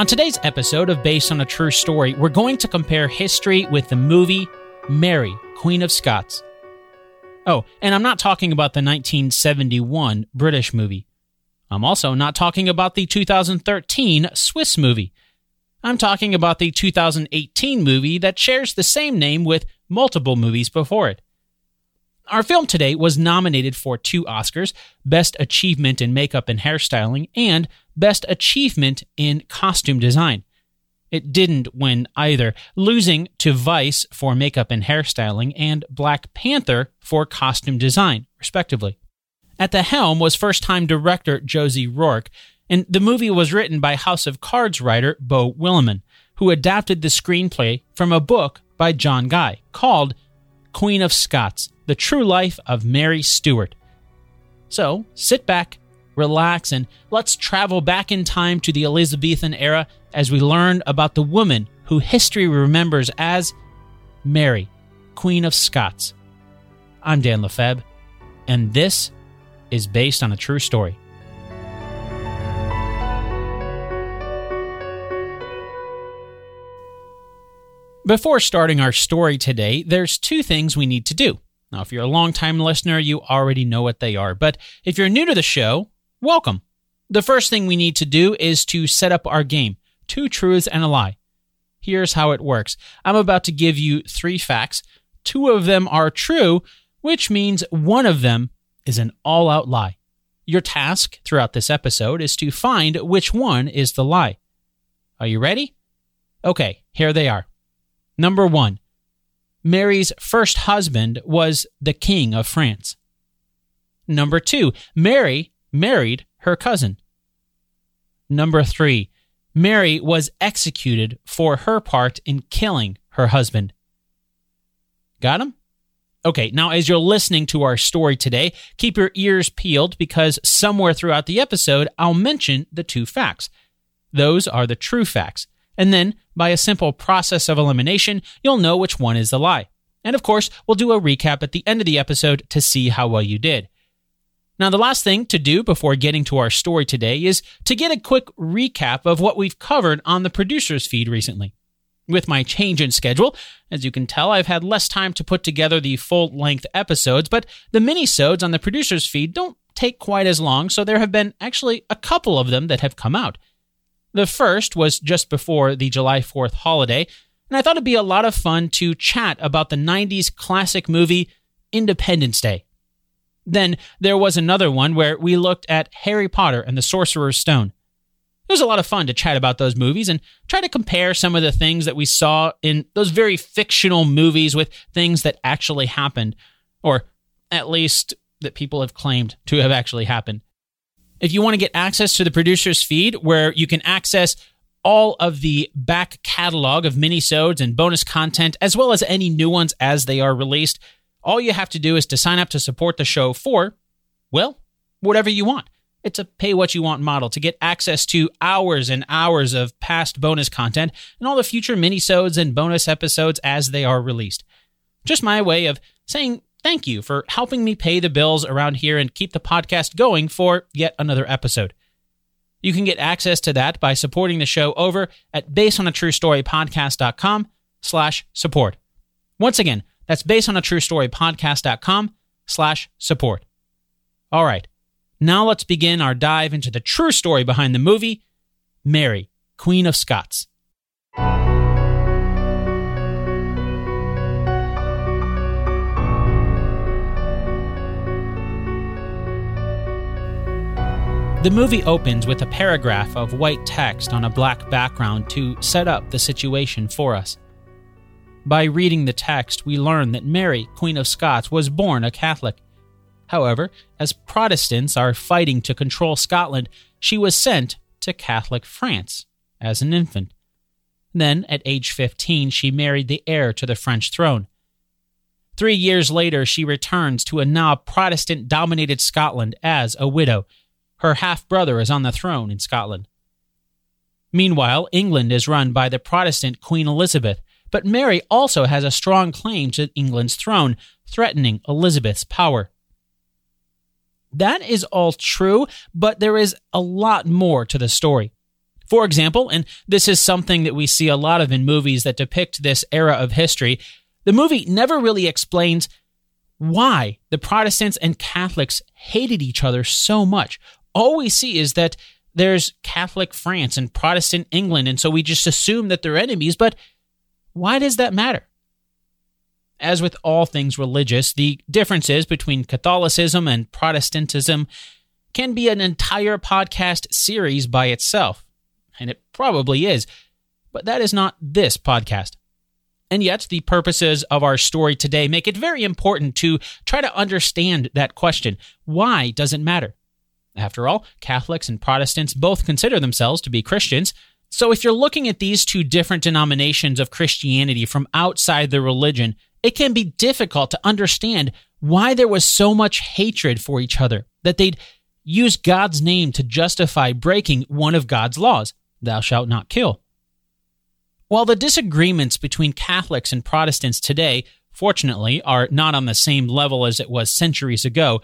On today's episode of Based on a True Story, we're going to compare history with the movie Mary, Queen of Scots. Oh, and I'm not talking about the 1971 British movie. I'm also not talking about the 2013 Swiss movie. I'm talking about the 2018 movie that shares the same name with multiple movies before it. Our film today was nominated for two Oscars Best Achievement in Makeup and Hairstyling and Best Achievement in Costume Design. It didn't win either, losing to Vice for makeup and hairstyling and Black Panther for costume design, respectively. At the helm was first time director Josie Rourke, and the movie was written by House of Cards writer Beau Willimon, who adapted the screenplay from a book by John Guy called Queen of Scots The True Life of Mary Stuart. So sit back, relax, and let's travel back in time to the Elizabethan era as we learn about the woman who history remembers as Mary, Queen of Scots. I'm Dan Lefebvre, and this is based on a true story. Before starting our story today, there's two things we need to do. Now, if you're a longtime listener, you already know what they are. But if you're new to the show, welcome. The first thing we need to do is to set up our game two truths and a lie. Here's how it works I'm about to give you three facts. Two of them are true, which means one of them is an all out lie. Your task throughout this episode is to find which one is the lie. Are you ready? Okay, here they are. Number one Mary's first husband was the King of France. Number two, Mary married her cousin. Number three, Mary was executed for her part in killing her husband. Got him? Okay, now as you're listening to our story today, keep your ears peeled because somewhere throughout the episode, I'll mention the two facts. Those are the true facts. And then, by a simple process of elimination, you'll know which one is the lie. And of course, we'll do a recap at the end of the episode to see how well you did. Now, the last thing to do before getting to our story today is to get a quick recap of what we've covered on the producer's feed recently. With my change in schedule, as you can tell, I've had less time to put together the full length episodes, but the mini-sodes on the producer's feed don't take quite as long, so there have been actually a couple of them that have come out. The first was just before the July 4th holiday, and I thought it'd be a lot of fun to chat about the 90s classic movie Independence Day. Then there was another one where we looked at Harry Potter and the Sorcerer's Stone. It was a lot of fun to chat about those movies and try to compare some of the things that we saw in those very fictional movies with things that actually happened, or at least that people have claimed to have actually happened. If you want to get access to the producer's feed, where you can access all of the back catalog of minisodes and bonus content, as well as any new ones as they are released, all you have to do is to sign up to support the show for, well, whatever you want. It's a pay what you want model to get access to hours and hours of past bonus content and all the future minisodes and bonus episodes as they are released. Just my way of saying thank you for helping me pay the bills around here and keep the podcast going for yet another episode. You can get access to that by supporting the show over at basedonatruestorypodcast.com slash support. Once again, that's based on a true story podcast.com slash support. All right. Now let's begin our dive into the true story behind the movie, Mary, Queen of Scots. The movie opens with a paragraph of white text on a black background to set up the situation for us. By reading the text, we learn that Mary, Queen of Scots, was born a Catholic. However, as Protestants are fighting to control Scotland, she was sent to Catholic France as an infant. Then, at age 15, she married the heir to the French throne. Three years later, she returns to a now Protestant dominated Scotland as a widow. Her half brother is on the throne in Scotland. Meanwhile, England is run by the Protestant Queen Elizabeth, but Mary also has a strong claim to England's throne, threatening Elizabeth's power. That is all true, but there is a lot more to the story. For example, and this is something that we see a lot of in movies that depict this era of history, the movie never really explains why the Protestants and Catholics hated each other so much. All we see is that there's Catholic France and Protestant England, and so we just assume that they're enemies, but why does that matter? As with all things religious, the differences between Catholicism and Protestantism can be an entire podcast series by itself, and it probably is, but that is not this podcast. And yet, the purposes of our story today make it very important to try to understand that question why does it matter? After all, Catholics and Protestants both consider themselves to be Christians. So, if you're looking at these two different denominations of Christianity from outside the religion, it can be difficult to understand why there was so much hatred for each other, that they'd use God's name to justify breaking one of God's laws thou shalt not kill. While the disagreements between Catholics and Protestants today, fortunately, are not on the same level as it was centuries ago,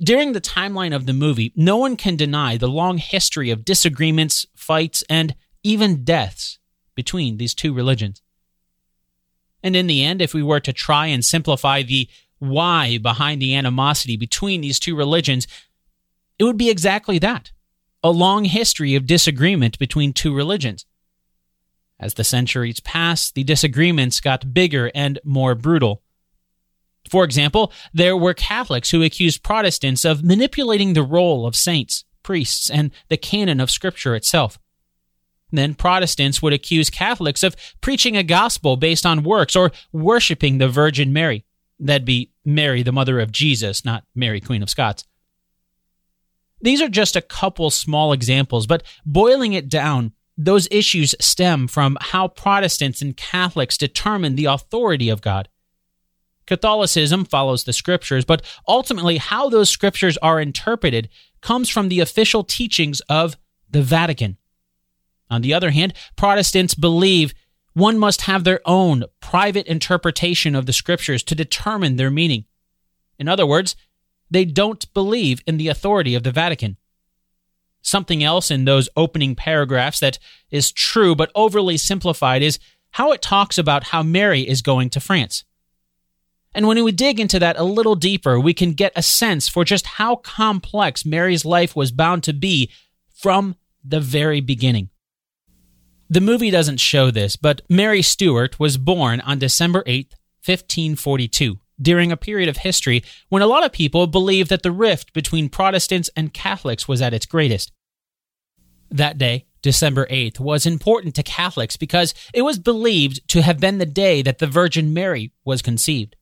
during the timeline of the movie, no one can deny the long history of disagreements, fights, and even deaths between these two religions. And in the end, if we were to try and simplify the why behind the animosity between these two religions, it would be exactly that a long history of disagreement between two religions. As the centuries passed, the disagreements got bigger and more brutal. For example, there were Catholics who accused Protestants of manipulating the role of saints, priests, and the canon of Scripture itself. Then Protestants would accuse Catholics of preaching a gospel based on works or worshiping the Virgin Mary. That'd be Mary, the mother of Jesus, not Mary, Queen of Scots. These are just a couple small examples, but boiling it down, those issues stem from how Protestants and Catholics determine the authority of God. Catholicism follows the scriptures, but ultimately, how those scriptures are interpreted comes from the official teachings of the Vatican. On the other hand, Protestants believe one must have their own private interpretation of the scriptures to determine their meaning. In other words, they don't believe in the authority of the Vatican. Something else in those opening paragraphs that is true but overly simplified is how it talks about how Mary is going to France. And when we dig into that a little deeper, we can get a sense for just how complex Mary's life was bound to be from the very beginning. The movie doesn't show this, but Mary Stuart was born on December 8, 1542, during a period of history when a lot of people believed that the rift between Protestants and Catholics was at its greatest. That day, December 8th, was important to Catholics because it was believed to have been the day that the Virgin Mary was conceived.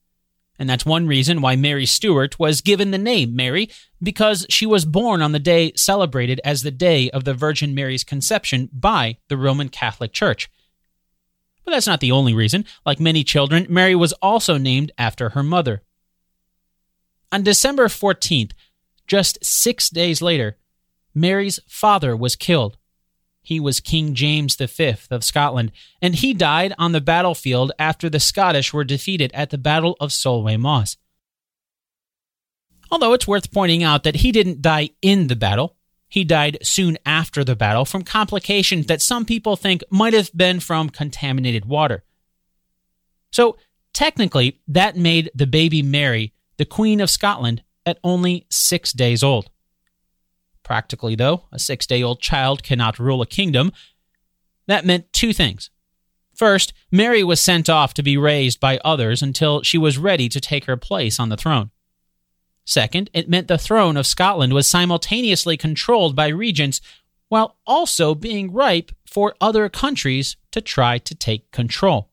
And that's one reason why Mary Stuart was given the name Mary, because she was born on the day celebrated as the day of the Virgin Mary's conception by the Roman Catholic Church. But that's not the only reason. Like many children, Mary was also named after her mother. On December 14th, just six days later, Mary's father was killed. He was King James V of Scotland, and he died on the battlefield after the Scottish were defeated at the Battle of Solway Moss. Although it's worth pointing out that he didn't die in the battle, he died soon after the battle from complications that some people think might have been from contaminated water. So, technically, that made the baby Mary the Queen of Scotland at only six days old. Practically, though, a six day old child cannot rule a kingdom. That meant two things. First, Mary was sent off to be raised by others until she was ready to take her place on the throne. Second, it meant the throne of Scotland was simultaneously controlled by regents while also being ripe for other countries to try to take control.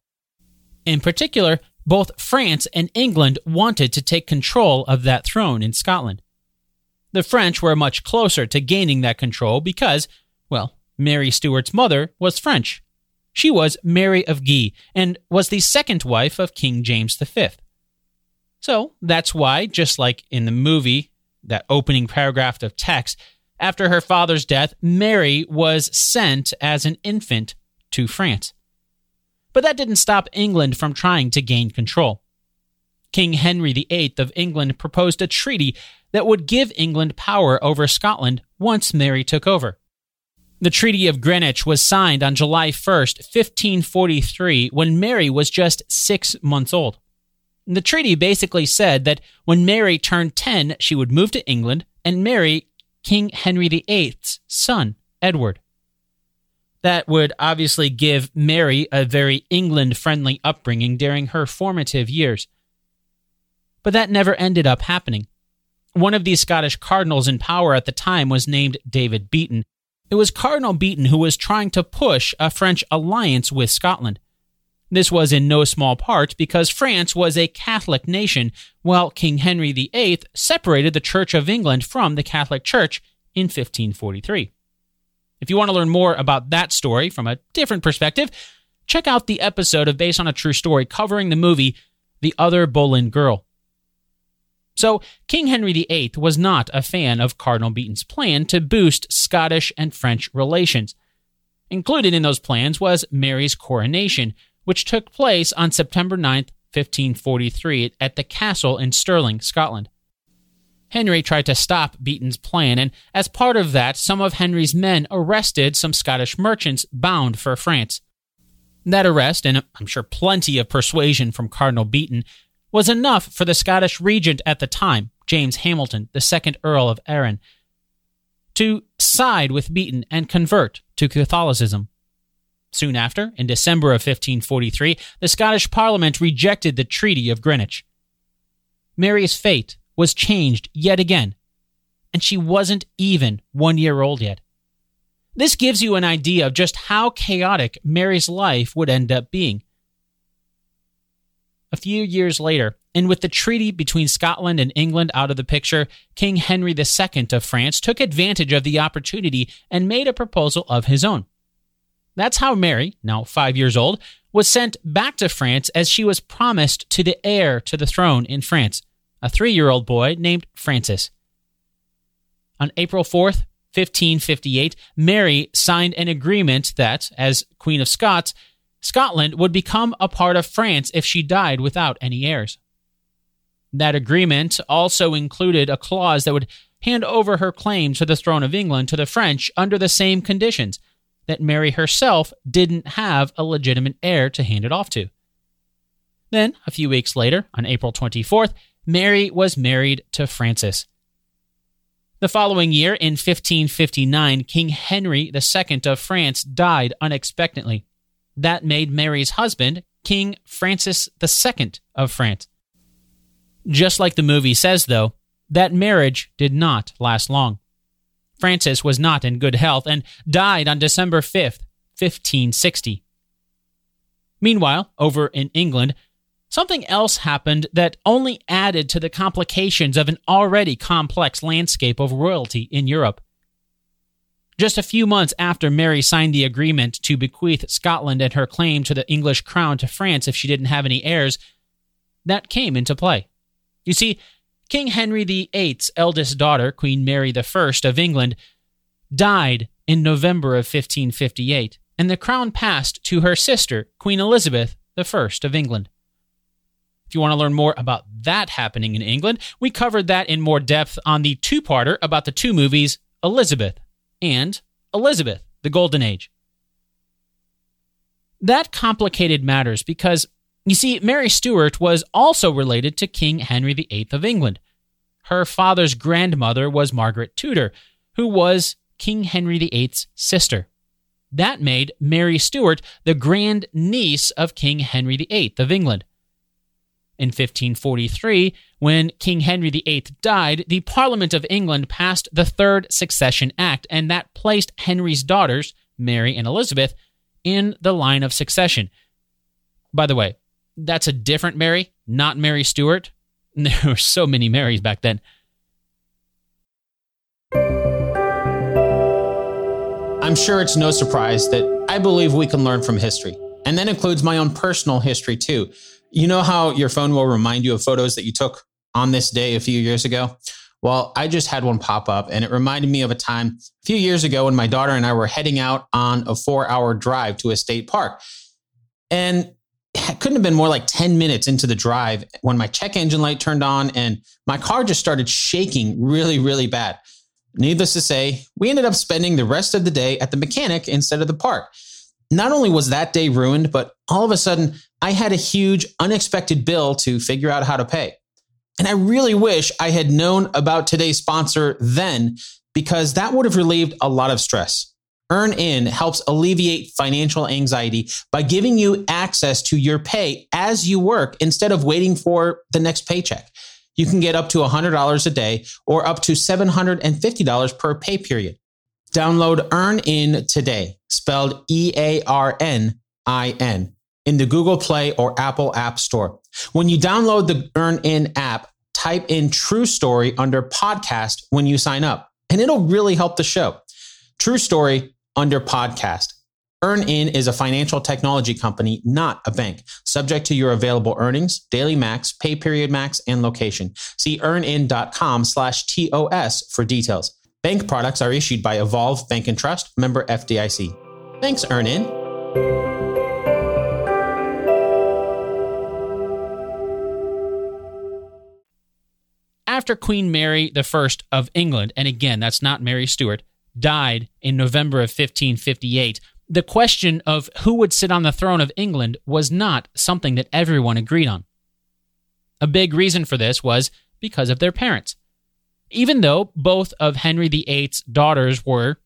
In particular, both France and England wanted to take control of that throne in Scotland. The French were much closer to gaining that control because, well, Mary Stuart's mother was French. She was Mary of Guise and was the second wife of King James V. So that's why, just like in the movie, that opening paragraph of text, after her father's death, Mary was sent as an infant to France. But that didn't stop England from trying to gain control. King Henry VIII of England proposed a treaty that would give England power over Scotland once Mary took over. The Treaty of Greenwich was signed on July 1st, 1543, when Mary was just six months old. The treaty basically said that when Mary turned 10, she would move to England and marry King Henry VIII's son, Edward. That would obviously give Mary a very England friendly upbringing during her formative years. But that never ended up happening. One of these Scottish cardinals in power at the time was named David Beaton, it was Cardinal Beaton who was trying to push a French alliance with Scotland. This was in no small part because France was a Catholic nation, while King Henry VIII separated the Church of England from the Catholic Church in 1543. If you want to learn more about that story from a different perspective, check out the episode of Based on a True Story covering the movie The Other Boleyn Girl. So, King Henry VIII was not a fan of Cardinal Beaton's plan to boost Scottish and French relations. Included in those plans was Mary's coronation, which took place on September 9, 1543, at the castle in Stirling, Scotland. Henry tried to stop Beaton's plan, and as part of that, some of Henry's men arrested some Scottish merchants bound for France. That arrest, and I'm sure plenty of persuasion from Cardinal Beaton, was enough for the Scottish regent at the time, James Hamilton, the second Earl of Arran, to side with Beaton and convert to Catholicism. Soon after, in December of 1543, the Scottish Parliament rejected the Treaty of Greenwich. Mary's fate was changed yet again, and she wasn't even one year old yet. This gives you an idea of just how chaotic Mary's life would end up being. A few years later, and with the treaty between Scotland and England out of the picture, King Henry II of France took advantage of the opportunity and made a proposal of his own. That's how Mary, now five years old, was sent back to France as she was promised to the heir to the throne in France, a three year old boy named Francis. On April 4th, 1558, Mary signed an agreement that, as Queen of Scots, Scotland would become a part of France if she died without any heirs. That agreement also included a clause that would hand over her claim to the throne of England to the French under the same conditions that Mary herself didn't have a legitimate heir to hand it off to. Then, a few weeks later, on April 24th, Mary was married to Francis. The following year, in 1559, King Henry II of France died unexpectedly. That made Mary's husband King Francis II of France. Just like the movie says, though, that marriage did not last long. Francis was not in good health and died on December 5th, 1560. Meanwhile, over in England, something else happened that only added to the complications of an already complex landscape of royalty in Europe. Just a few months after Mary signed the agreement to bequeath Scotland and her claim to the English crown to France if she didn't have any heirs, that came into play. You see, King Henry VIII's eldest daughter, Queen Mary I of England, died in November of 1558, and the crown passed to her sister, Queen Elizabeth I of England. If you want to learn more about that happening in England, we covered that in more depth on the two parter about the two movies Elizabeth and Elizabeth, the Golden Age. That complicated matters because, you see, Mary Stuart was also related to King Henry VIII of England. Her father's grandmother was Margaret Tudor, who was King Henry VIII's sister. That made Mary Stuart the grand niece of King Henry VIII of England. In 1543, when King Henry VIII died, the Parliament of England passed the Third Succession Act, and that placed Henry's daughters, Mary and Elizabeth, in the line of succession. By the way, that's a different Mary, not Mary Stuart. There were so many Marys back then. I'm sure it's no surprise that I believe we can learn from history. And that includes my own personal history too. You know how your phone will remind you of photos that you took on this day a few years ago? Well, I just had one pop up and it reminded me of a time a few years ago when my daughter and I were heading out on a four hour drive to a state park. And it couldn't have been more like 10 minutes into the drive when my check engine light turned on and my car just started shaking really, really bad. Needless to say, we ended up spending the rest of the day at the mechanic instead of the park. Not only was that day ruined, but all of a sudden, I had a huge, unexpected bill to figure out how to pay. And I really wish I had known about today's sponsor then, because that would have relieved a lot of stress. EarnIn helps alleviate financial anxiety by giving you access to your pay as you work instead of waiting for the next paycheck. You can get up to $100 a day or up to $750 per pay period. Download EarnIn today, spelled E A R N I N, in the Google Play or Apple App Store. When you download the EarnIn app, type in True Story under podcast when you sign up, and it'll really help the show. True Story under podcast. EarnIn is a financial technology company, not a bank, subject to your available earnings, daily max, pay period max, and location. See earnin.com slash TOS for details. Bank products are issued by Evolve Bank and Trust, member FDIC. Thanks, EarnIn. After Queen Mary I of England, and again, that's not Mary Stuart, died in November of 1558, the question of who would sit on the throne of England was not something that everyone agreed on. A big reason for this was because of their parents. Even though both of Henry VIII's daughters were,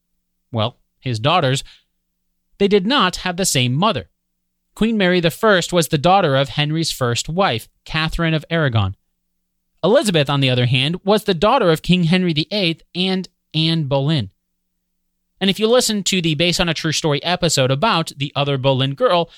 well, his daughters, they did not have the same mother. Queen Mary I was the daughter of Henry's first wife, Catherine of Aragon. Elizabeth, on the other hand, was the daughter of King Henry VIII and Anne Boleyn. And if you listen to the Based on a True Story episode about the other Boleyn girl,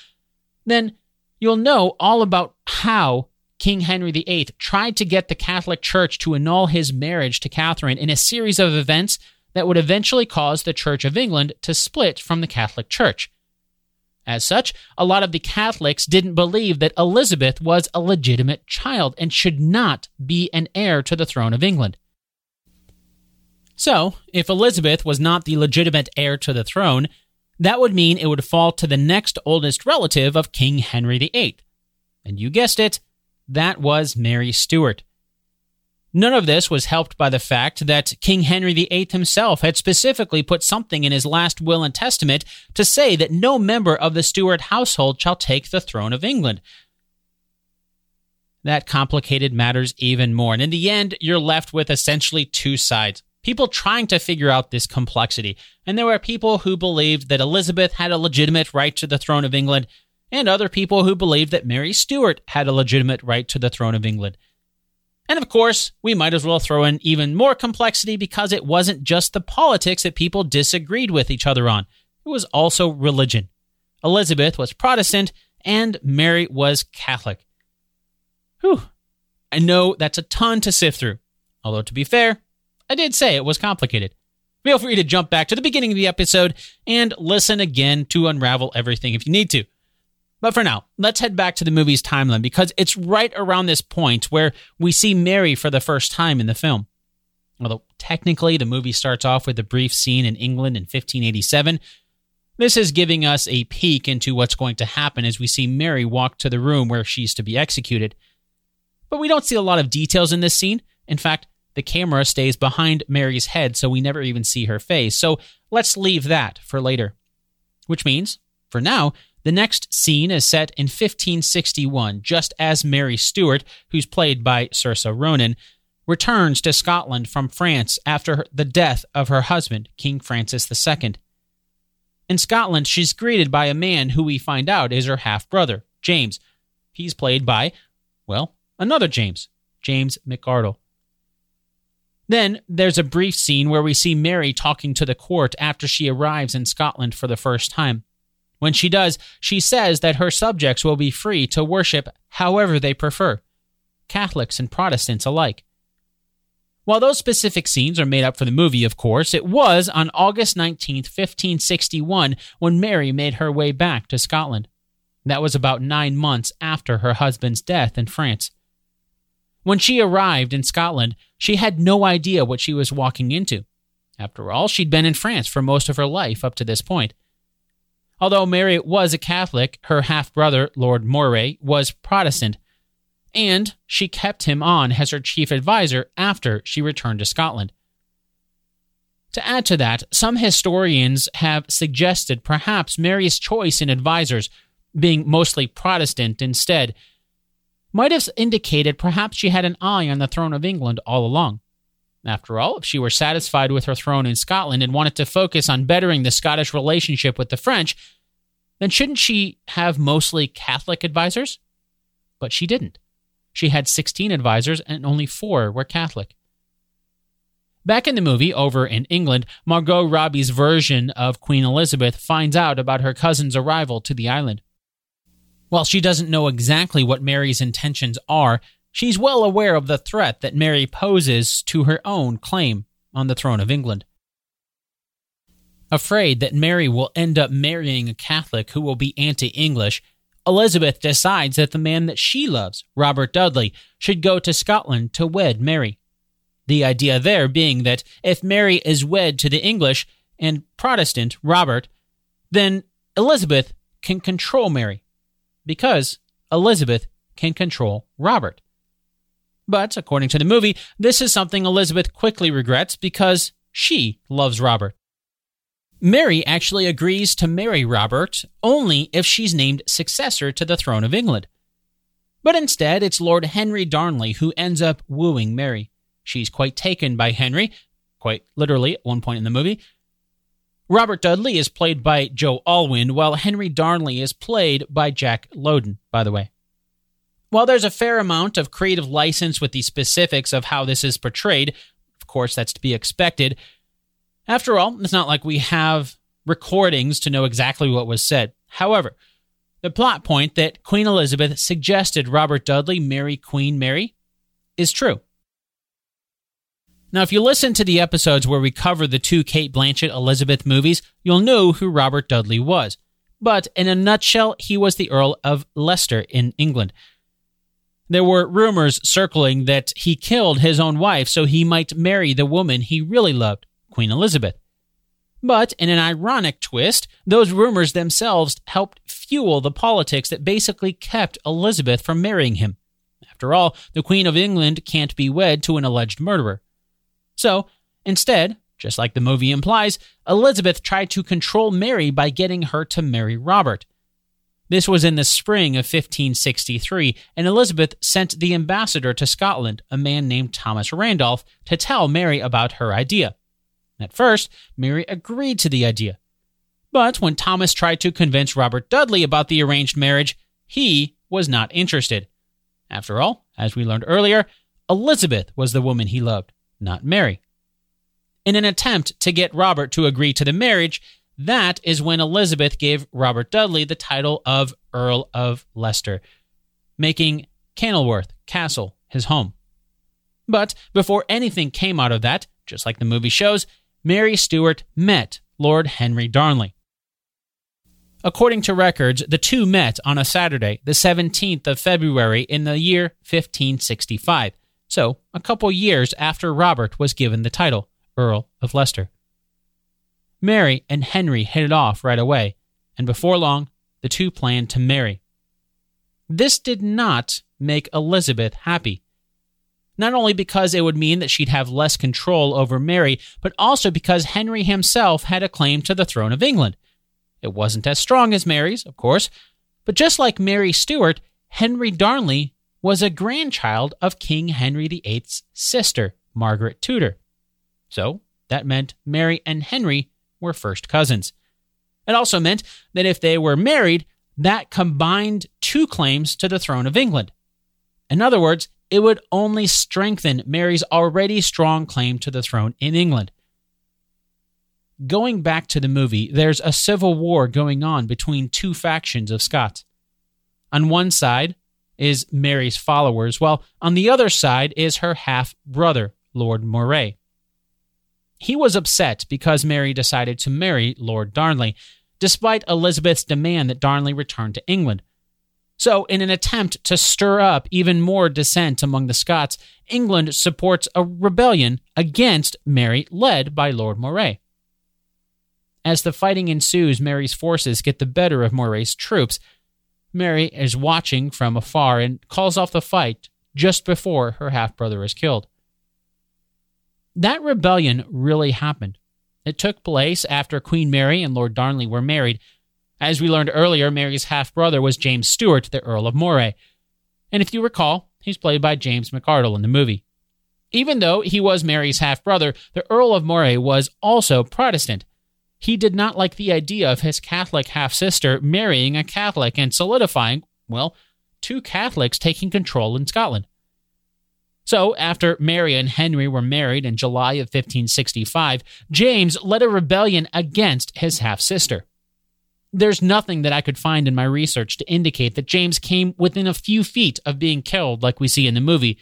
then you'll know all about how King Henry VIII tried to get the Catholic Church to annul his marriage to Catherine in a series of events that would eventually cause the Church of England to split from the Catholic Church. As such, a lot of the Catholics didn't believe that Elizabeth was a legitimate child and should not be an heir to the throne of England. So, if Elizabeth was not the legitimate heir to the throne, that would mean it would fall to the next oldest relative of King Henry VIII. And you guessed it, that was Mary Stuart. None of this was helped by the fact that King Henry VIII himself had specifically put something in his last will and testament to say that no member of the Stuart household shall take the throne of England. That complicated matters even more. And in the end, you're left with essentially two sides people trying to figure out this complexity. And there were people who believed that Elizabeth had a legitimate right to the throne of England, and other people who believed that Mary Stuart had a legitimate right to the throne of England. And of course, we might as well throw in even more complexity because it wasn't just the politics that people disagreed with each other on, it was also religion. Elizabeth was Protestant, and Mary was Catholic. Whew. I know that's a ton to sift through. Although, to be fair, I did say it was complicated. Feel free to jump back to the beginning of the episode and listen again to unravel everything if you need to. But for now, let's head back to the movie's timeline because it's right around this point where we see Mary for the first time in the film. Although technically the movie starts off with a brief scene in England in 1587, this is giving us a peek into what's going to happen as we see Mary walk to the room where she's to be executed. But we don't see a lot of details in this scene. In fact, the camera stays behind Mary's head, so we never even see her face. So let's leave that for later. Which means, for now, the next scene is set in 1561, just as Mary Stuart, who's played by Saoirse Ronan, returns to Scotland from France after the death of her husband, King Francis II. In Scotland, she's greeted by a man who we find out is her half brother, James. He's played by, well, another James, James McArdle. Then there's a brief scene where we see Mary talking to the court after she arrives in Scotland for the first time. When she does, she says that her subjects will be free to worship however they prefer, Catholics and Protestants alike. While those specific scenes are made up for the movie, of course, it was on August 19, 1561, when Mary made her way back to Scotland. That was about nine months after her husband's death in France. When she arrived in Scotland, she had no idea what she was walking into. After all, she'd been in France for most of her life up to this point. Although Mary was a Catholic, her half brother, Lord Moray, was Protestant, and she kept him on as her chief advisor after she returned to Scotland. To add to that, some historians have suggested perhaps Mary's choice in advisors, being mostly Protestant instead, might have indicated perhaps she had an eye on the throne of England all along. After all, if she were satisfied with her throne in Scotland and wanted to focus on bettering the Scottish relationship with the French, then shouldn't she have mostly Catholic advisors? But she didn't. She had 16 advisors and only four were Catholic. Back in the movie, over in England, Margot Robbie's version of Queen Elizabeth finds out about her cousin's arrival to the island. While she doesn't know exactly what Mary's intentions are, she's well aware of the threat that Mary poses to her own claim on the throne of England. Afraid that Mary will end up marrying a Catholic who will be anti English, Elizabeth decides that the man that she loves, Robert Dudley, should go to Scotland to wed Mary. The idea there being that if Mary is wed to the English and Protestant Robert, then Elizabeth can control Mary because Elizabeth can control Robert. But according to the movie, this is something Elizabeth quickly regrets because she loves Robert. Mary actually agrees to marry Robert only if she's named successor to the throne of England. But instead, it's Lord Henry Darnley who ends up wooing Mary. She's quite taken by Henry, quite literally at one point in the movie, Robert Dudley is played by Joe Alwyn, while Henry Darnley is played by Jack Lowden, by the way. While there's a fair amount of creative license with the specifics of how this is portrayed, of course, that's to be expected. After all, it's not like we have recordings to know exactly what was said. However, the plot point that Queen Elizabeth suggested Robert Dudley marry Queen Mary is true. Now, if you listen to the episodes where we cover the two Cate Blanchett Elizabeth movies, you'll know who Robert Dudley was. But in a nutshell, he was the Earl of Leicester in England. There were rumors circling that he killed his own wife so he might marry the woman he really loved, Queen Elizabeth. But in an ironic twist, those rumors themselves helped fuel the politics that basically kept Elizabeth from marrying him. After all, the Queen of England can't be wed to an alleged murderer. So, instead, just like the movie implies, Elizabeth tried to control Mary by getting her to marry Robert. This was in the spring of 1563, and Elizabeth sent the ambassador to Scotland, a man named Thomas Randolph, to tell Mary about her idea. At first, Mary agreed to the idea. But when Thomas tried to convince Robert Dudley about the arranged marriage, he was not interested. After all, as we learned earlier, Elizabeth was the woman he loved not Mary. In an attempt to get Robert to agree to the marriage, that is when Elizabeth gave Robert Dudley the title of Earl of Leicester, making Kenilworth Castle his home. But before anything came out of that, just like the movie shows, Mary Stuart met Lord Henry Darnley. According to records, the two met on a Saturday, the 17th of February in the year 1565 so a couple years after Robert was given the title, Earl of Leicester. Mary and Henry hit it off right away, and before long, the two planned to marry. This did not make Elizabeth happy. Not only because it would mean that she'd have less control over Mary, but also because Henry himself had a claim to the throne of England. It wasn't as strong as Mary's, of course, but just like Mary Stuart, Henry Darnley was a grandchild of King Henry VIII's sister, Margaret Tudor. So that meant Mary and Henry were first cousins. It also meant that if they were married, that combined two claims to the throne of England. In other words, it would only strengthen Mary's already strong claim to the throne in England. Going back to the movie, there's a civil war going on between two factions of Scots. On one side, is Mary's followers, while on the other side is her half brother, Lord Moray. He was upset because Mary decided to marry Lord Darnley, despite Elizabeth's demand that Darnley return to England. So, in an attempt to stir up even more dissent among the Scots, England supports a rebellion against Mary led by Lord Moray. As the fighting ensues, Mary's forces get the better of Moray's troops, Mary is watching from afar and calls off the fight just before her half brother is killed. That rebellion really happened. It took place after Queen Mary and Lord Darnley were married. As we learned earlier, Mary's half brother was James Stewart, the Earl of Moray. And if you recall, he's played by James McArdle in the movie. Even though he was Mary's half brother, the Earl of Moray was also Protestant. He did not like the idea of his Catholic half sister marrying a Catholic and solidifying, well, two Catholics taking control in Scotland. So, after Mary and Henry were married in July of 1565, James led a rebellion against his half sister. There's nothing that I could find in my research to indicate that James came within a few feet of being killed like we see in the movie.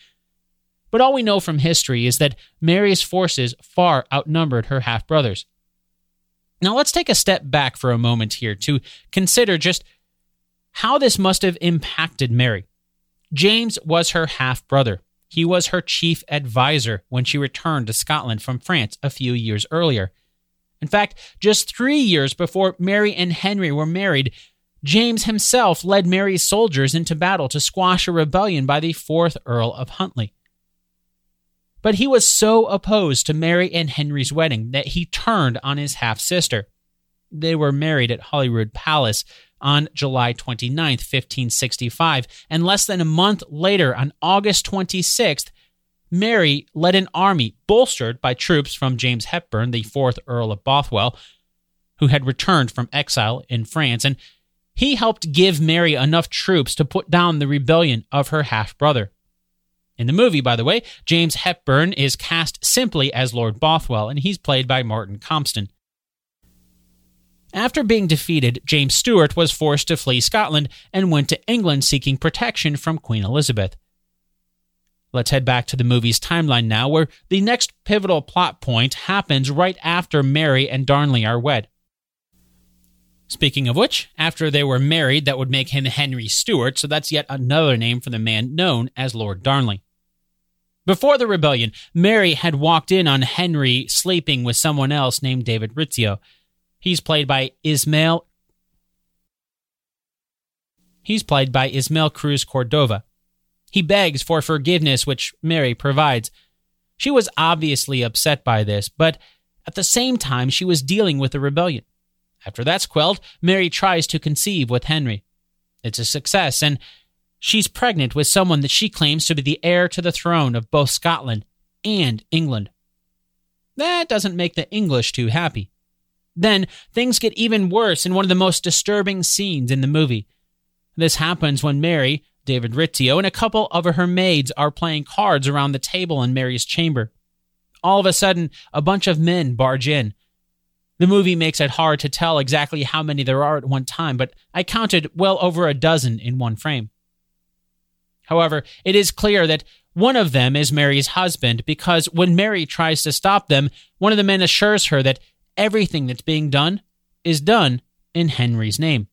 But all we know from history is that Mary's forces far outnumbered her half brothers. Now let's take a step back for a moment here to consider just how this must have impacted Mary. James was her half brother. He was her chief advisor when she returned to Scotland from France a few years earlier. In fact, just three years before Mary and Henry were married, James himself led Mary's soldiers into battle to squash a rebellion by the fourth Earl of Huntly. But he was so opposed to Mary and Henry's wedding that he turned on his half sister. They were married at Holyrood Palace on July 29, 1565, and less than a month later, on August 26th, Mary led an army bolstered by troops from James Hepburn, the fourth Earl of Bothwell, who had returned from exile in France, and he helped give Mary enough troops to put down the rebellion of her half brother. In the movie, by the way, James Hepburn is cast simply as Lord Bothwell, and he's played by Martin Compston. After being defeated, James Stuart was forced to flee Scotland and went to England seeking protection from Queen Elizabeth. Let's head back to the movie's timeline now, where the next pivotal plot point happens right after Mary and Darnley are wed. Speaking of which, after they were married, that would make him Henry Stuart, so that's yet another name for the man known as Lord Darnley. Before the rebellion, Mary had walked in on Henry sleeping with someone else named David Rizzio. He's played by Ismael. He's played by Ismael Cruz Cordova. He begs for forgiveness, which Mary provides. She was obviously upset by this, but at the same time, she was dealing with a rebellion. After that's quelled, Mary tries to conceive with Henry. It's a success, and she's pregnant with someone that she claims to be the heir to the throne of both Scotland and England. That doesn't make the English too happy. Then things get even worse in one of the most disturbing scenes in the movie. This happens when Mary, David Rizzio, and a couple of her maids are playing cards around the table in Mary's chamber. All of a sudden, a bunch of men barge in. The movie makes it hard to tell exactly how many there are at one time, but I counted well over a dozen in one frame. However, it is clear that one of them is Mary's husband because when Mary tries to stop them, one of the men assures her that everything that's being done is done in Henry's name.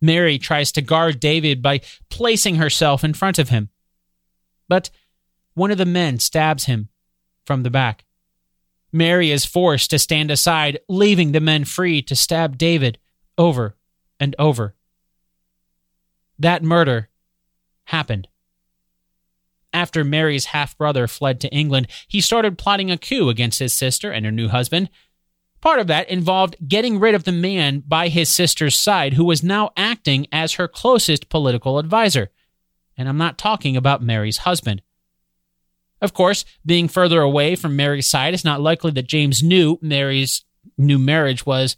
Mary tries to guard David by placing herself in front of him. But one of the men stabs him from the back. Mary is forced to stand aside, leaving the men free to stab David over and over. That murder happened. After Mary's half brother fled to England, he started plotting a coup against his sister and her new husband. Part of that involved getting rid of the man by his sister's side who was now acting as her closest political advisor. And I'm not talking about Mary's husband. Of course, being further away from Mary's side, it's not likely that James knew Mary's new marriage was,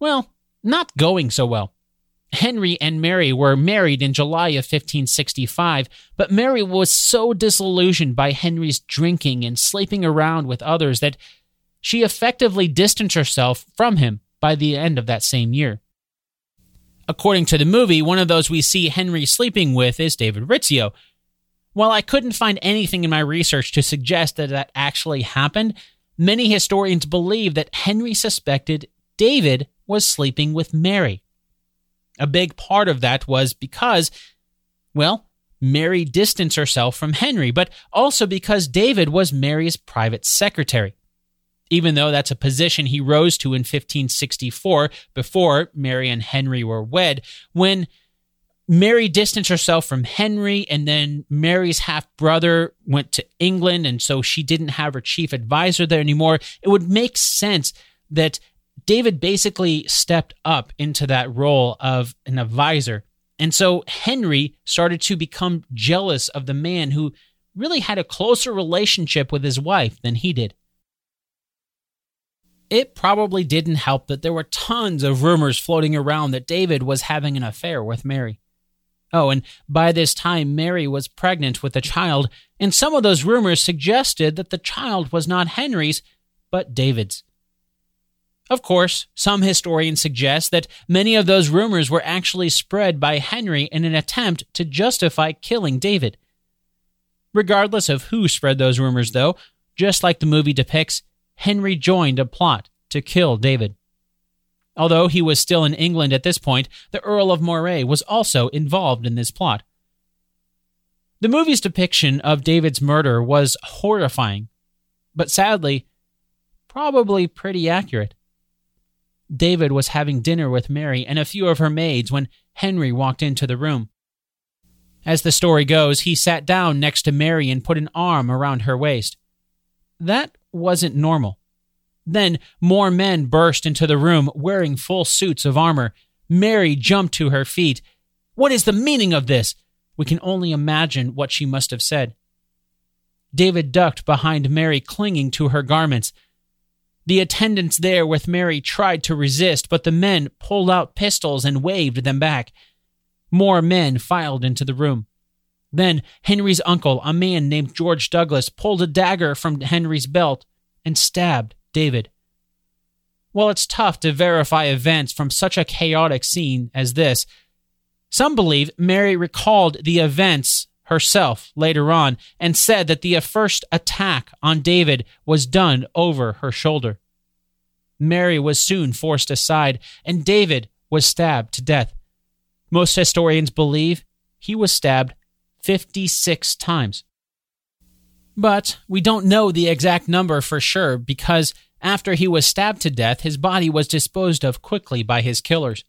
well, not going so well. Henry and Mary were married in July of 1565, but Mary was so disillusioned by Henry's drinking and sleeping around with others that she effectively distanced herself from him by the end of that same year. According to the movie, one of those we see Henry sleeping with is David Rizzio. While I couldn't find anything in my research to suggest that that actually happened, many historians believe that Henry suspected David was sleeping with Mary. A big part of that was because, well, Mary distanced herself from Henry, but also because David was Mary's private secretary even though that's a position he rose to in 1564 before Mary and Henry were wed, when Mary distanced herself from Henry, and then Mary's half brother went to England, and so she didn't have her chief advisor there anymore. It would make sense that David basically stepped up into that role of an advisor. And so Henry started to become jealous of the man who really had a closer relationship with his wife than he did. It probably didn't help that there were tons of rumors floating around that David was having an affair with Mary. Oh, and by this time, Mary was pregnant with a child, and some of those rumors suggested that the child was not Henry's, but David's. Of course, some historians suggest that many of those rumors were actually spread by Henry in an attempt to justify killing David. Regardless of who spread those rumors, though, just like the movie depicts, Henry joined a plot to kill David. Although he was still in England at this point, the Earl of Moray was also involved in this plot. The movie's depiction of David's murder was horrifying, but sadly, probably pretty accurate. David was having dinner with Mary and a few of her maids when Henry walked into the room. As the story goes, he sat down next to Mary and put an arm around her waist. That wasn't normal. Then more men burst into the room wearing full suits of armor. Mary jumped to her feet. What is the meaning of this? We can only imagine what she must have said. David ducked behind Mary, clinging to her garments. The attendants there with Mary tried to resist, but the men pulled out pistols and waved them back. More men filed into the room. Then Henry's uncle, a man named George Douglas, pulled a dagger from Henry's belt and stabbed David. While it's tough to verify events from such a chaotic scene as this, some believe Mary recalled the events herself later on and said that the first attack on David was done over her shoulder. Mary was soon forced aside, and David was stabbed to death. Most historians believe he was stabbed 56 times. But we don't know the exact number for sure because after he was stabbed to death, his body was disposed of quickly by his killers.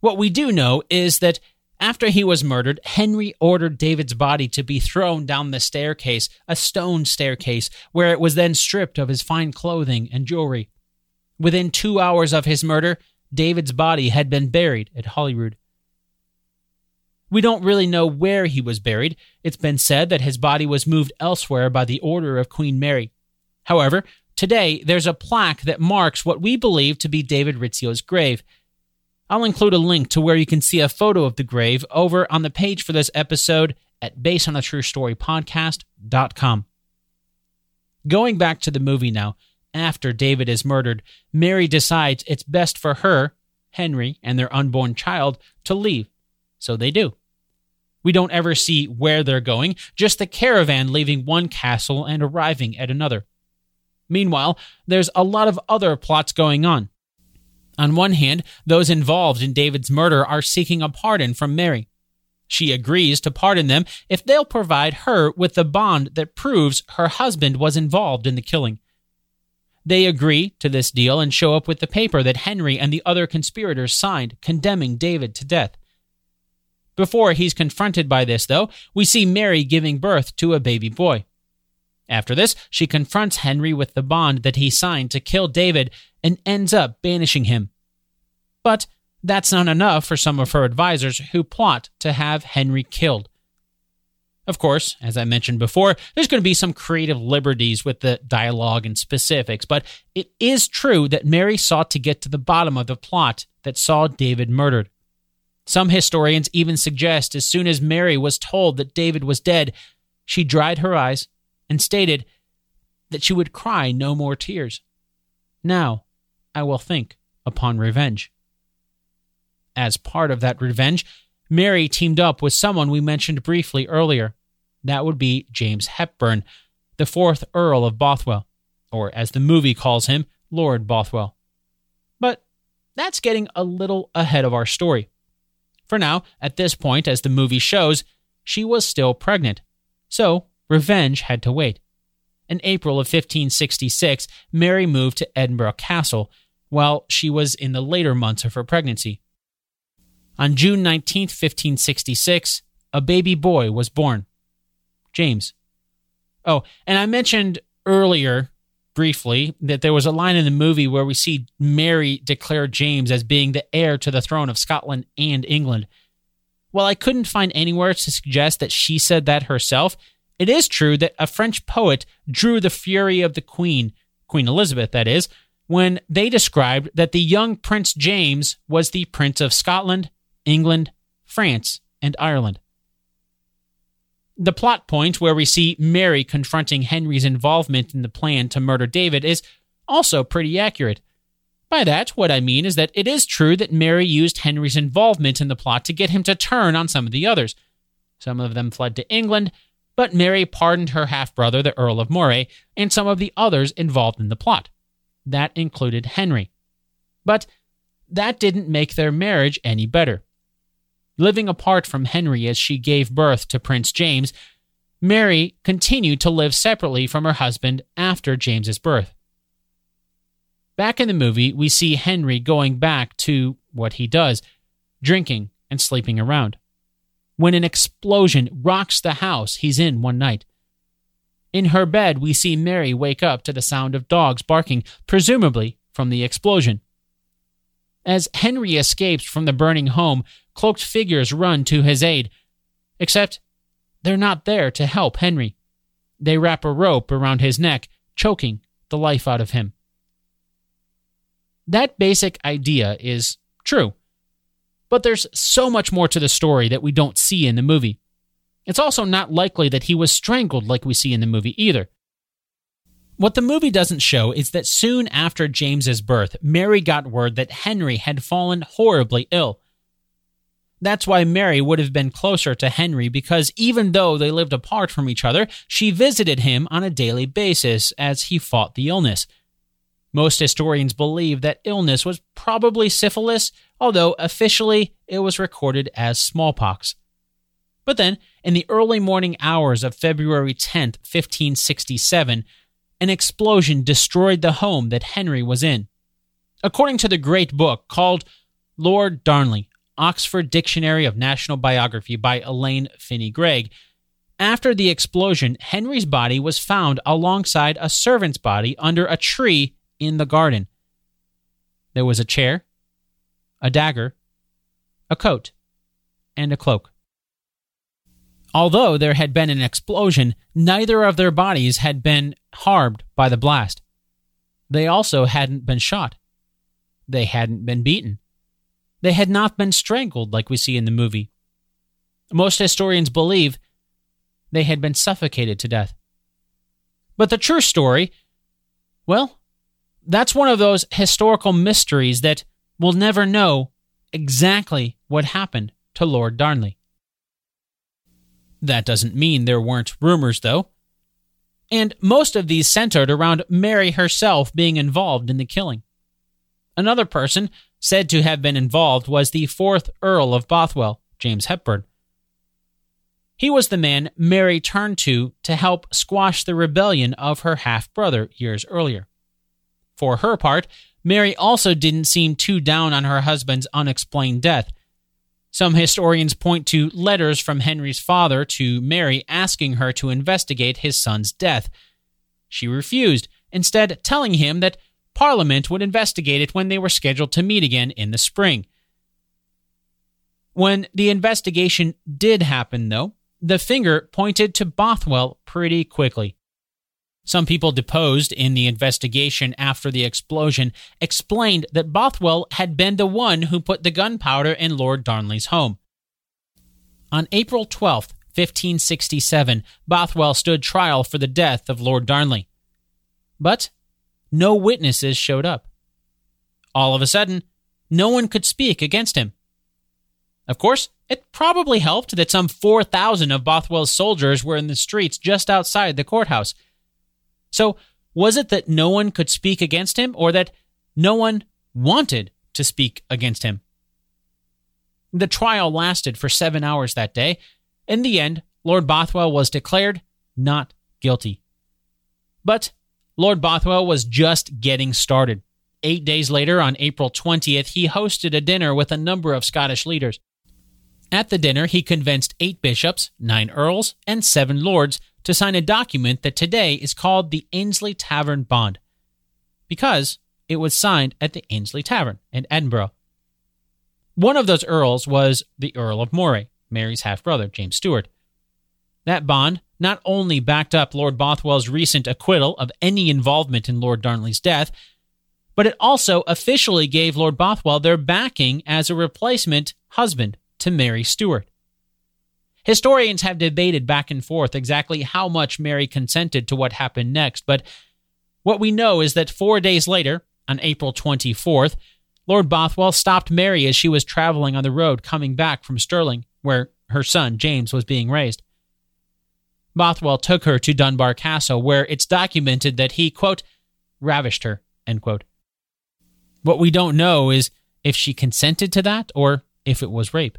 What we do know is that after he was murdered, Henry ordered David's body to be thrown down the staircase, a stone staircase, where it was then stripped of his fine clothing and jewelry. Within two hours of his murder, David's body had been buried at Holyrood. We don't really know where he was buried. It's been said that his body was moved elsewhere by the order of Queen Mary. However, Today, there's a plaque that marks what we believe to be David Rizzio's grave. I'll include a link to where you can see a photo of the grave over on the page for this episode at basedonatruestorypodcast.com. Going back to the movie now, after David is murdered, Mary decides it's best for her, Henry, and their unborn child to leave. So they do. We don't ever see where they're going, just the caravan leaving one castle and arriving at another. Meanwhile, there's a lot of other plots going on. On one hand, those involved in David's murder are seeking a pardon from Mary. She agrees to pardon them if they'll provide her with the bond that proves her husband was involved in the killing. They agree to this deal and show up with the paper that Henry and the other conspirators signed condemning David to death. Before he's confronted by this, though, we see Mary giving birth to a baby boy. After this, she confronts Henry with the bond that he signed to kill David and ends up banishing him. But that's not enough for some of her advisors who plot to have Henry killed. Of course, as I mentioned before, there's going to be some creative liberties with the dialogue and specifics, but it is true that Mary sought to get to the bottom of the plot that saw David murdered. Some historians even suggest as soon as Mary was told that David was dead, she dried her eyes and stated that she would cry no more tears. Now I will think upon revenge. As part of that revenge, Mary teamed up with someone we mentioned briefly earlier. That would be James Hepburn, the fourth Earl of Bothwell, or as the movie calls him, Lord Bothwell. But that's getting a little ahead of our story. For now, at this point, as the movie shows, she was still pregnant. So Revenge had to wait. In April of 1566, Mary moved to Edinburgh Castle while she was in the later months of her pregnancy. On June 19, 1566, a baby boy was born, James. Oh, and I mentioned earlier briefly that there was a line in the movie where we see Mary declare James as being the heir to the throne of Scotland and England. While I couldn't find anywhere to suggest that she said that herself, it is true that a French poet drew the fury of the Queen, Queen Elizabeth, that is, when they described that the young Prince James was the Prince of Scotland, England, France, and Ireland. The plot point where we see Mary confronting Henry's involvement in the plan to murder David is also pretty accurate. By that, what I mean is that it is true that Mary used Henry's involvement in the plot to get him to turn on some of the others. Some of them fled to England, but Mary pardoned her half brother, the Earl of Moray, and some of the others involved in the plot. That included Henry. But that didn't make their marriage any better. Living apart from Henry as she gave birth to Prince James, Mary continued to live separately from her husband after James's birth. Back in the movie, we see Henry going back to what he does drinking and sleeping around. When an explosion rocks the house he's in one night. In her bed, we see Mary wake up to the sound of dogs barking, presumably from the explosion. As Henry escapes from the burning home, cloaked figures run to his aid. Except they're not there to help Henry. They wrap a rope around his neck, choking the life out of him. That basic idea is true. But there's so much more to the story that we don't see in the movie. It's also not likely that he was strangled like we see in the movie either. What the movie doesn't show is that soon after James's birth, Mary got word that Henry had fallen horribly ill. That's why Mary would have been closer to Henry because even though they lived apart from each other, she visited him on a daily basis as he fought the illness. Most historians believe that illness was probably syphilis, although officially it was recorded as smallpox. But then, in the early morning hours of February 10, 1567, an explosion destroyed the home that Henry was in. According to the great book called Lord Darnley, Oxford Dictionary of National Biography by Elaine Finnie Greig, after the explosion, Henry's body was found alongside a servant's body under a tree in the garden. There was a chair, a dagger, a coat, and a cloak. Although there had been an explosion, neither of their bodies had been harmed by the blast. They also hadn't been shot. They hadn't been beaten. They had not been strangled like we see in the movie. Most historians believe they had been suffocated to death. But the true story, well, that's one of those historical mysteries that we'll never know exactly what happened to Lord Darnley. That doesn't mean there weren't rumors, though. And most of these centered around Mary herself being involved in the killing. Another person said to have been involved was the fourth Earl of Bothwell, James Hepburn. He was the man Mary turned to to help squash the rebellion of her half brother years earlier. For her part, Mary also didn't seem too down on her husband's unexplained death. Some historians point to letters from Henry's father to Mary asking her to investigate his son's death. She refused, instead, telling him that Parliament would investigate it when they were scheduled to meet again in the spring. When the investigation did happen, though, the finger pointed to Bothwell pretty quickly. Some people deposed in the investigation after the explosion explained that Bothwell had been the one who put the gunpowder in Lord Darnley's home. On April 12, 1567, Bothwell stood trial for the death of Lord Darnley. But no witnesses showed up. All of a sudden, no one could speak against him. Of course, it probably helped that some 4,000 of Bothwell's soldiers were in the streets just outside the courthouse. So, was it that no one could speak against him, or that no one wanted to speak against him? The trial lasted for seven hours that day. In the end, Lord Bothwell was declared not guilty. But Lord Bothwell was just getting started. Eight days later, on April 20th, he hosted a dinner with a number of Scottish leaders. At the dinner, he convinced eight bishops, nine earls, and seven lords to sign a document that today is called the Ainslie Tavern Bond, because it was signed at the Ainslie Tavern in Edinburgh. One of those earls was the Earl of Moray, Mary's half brother, James Stuart. That bond not only backed up Lord Bothwell's recent acquittal of any involvement in Lord Darnley's death, but it also officially gave Lord Bothwell their backing as a replacement husband to Mary Stuart. Historians have debated back and forth exactly how much Mary consented to what happened next, but what we know is that four days later, on April 24th, Lord Bothwell stopped Mary as she was traveling on the road coming back from Stirling, where her son James was being raised. Bothwell took her to Dunbar Castle, where it's documented that he, quote, ravished her, end quote. What we don't know is if she consented to that or if it was rape.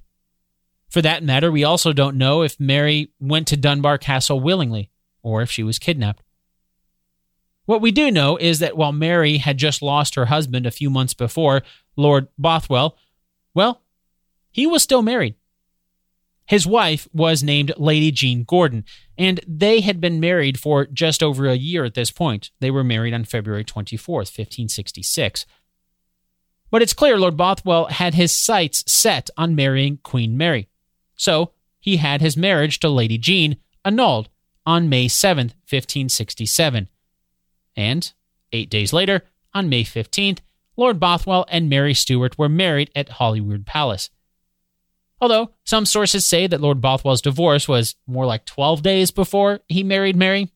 For that matter, we also don't know if Mary went to Dunbar Castle willingly or if she was kidnapped. What we do know is that while Mary had just lost her husband a few months before, Lord Bothwell, well, he was still married. His wife was named Lady Jean Gordon, and they had been married for just over a year at this point. They were married on February 24th, 1566. But it's clear Lord Bothwell had his sights set on marrying Queen Mary. So he had his marriage to Lady Jean annulled on May 7th, 1567. And eight days later, on May 15th, Lord Bothwell and Mary Stuart were married at Holyrood Palace. Although some sources say that Lord Bothwell's divorce was more like 12 days before he married Mary,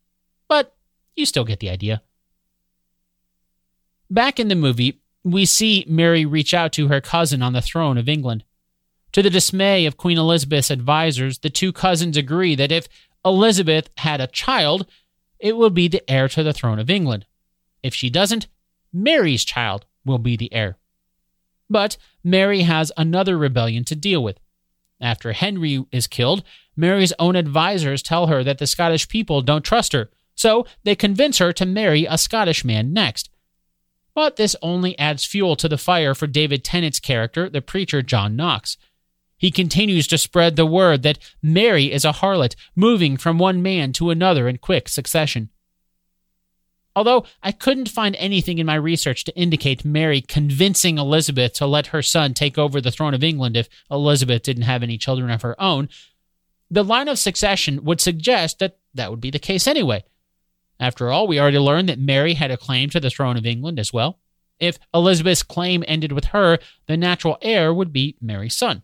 but you still get the idea. Back in the movie, we see Mary reach out to her cousin on the throne of England. To the dismay of Queen Elizabeth's advisors, the two cousins agree that if Elizabeth had a child, it will be the heir to the throne of England. If she doesn't, Mary's child will be the heir. But Mary has another rebellion to deal with. After Henry is killed, Mary's own advisors tell her that the Scottish people don't trust her, so they convince her to marry a Scottish man next. But this only adds fuel to the fire for David Tennant's character, the preacher John Knox. He continues to spread the word that Mary is a harlot, moving from one man to another in quick succession. Although I couldn't find anything in my research to indicate Mary convincing Elizabeth to let her son take over the throne of England if Elizabeth didn't have any children of her own, the line of succession would suggest that that would be the case anyway. After all, we already learned that Mary had a claim to the throne of England as well. If Elizabeth's claim ended with her, the natural heir would be Mary's son.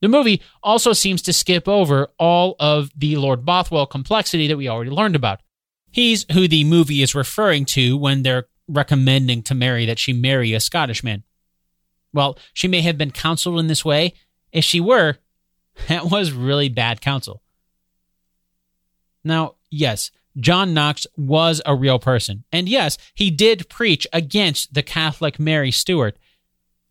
The movie also seems to skip over all of the Lord Bothwell complexity that we already learned about. He's who the movie is referring to when they're recommending to Mary that she marry a Scottish man. Well, she may have been counseled in this way. If she were, that was really bad counsel. Now, yes, John Knox was a real person. And yes, he did preach against the Catholic Mary Stuart.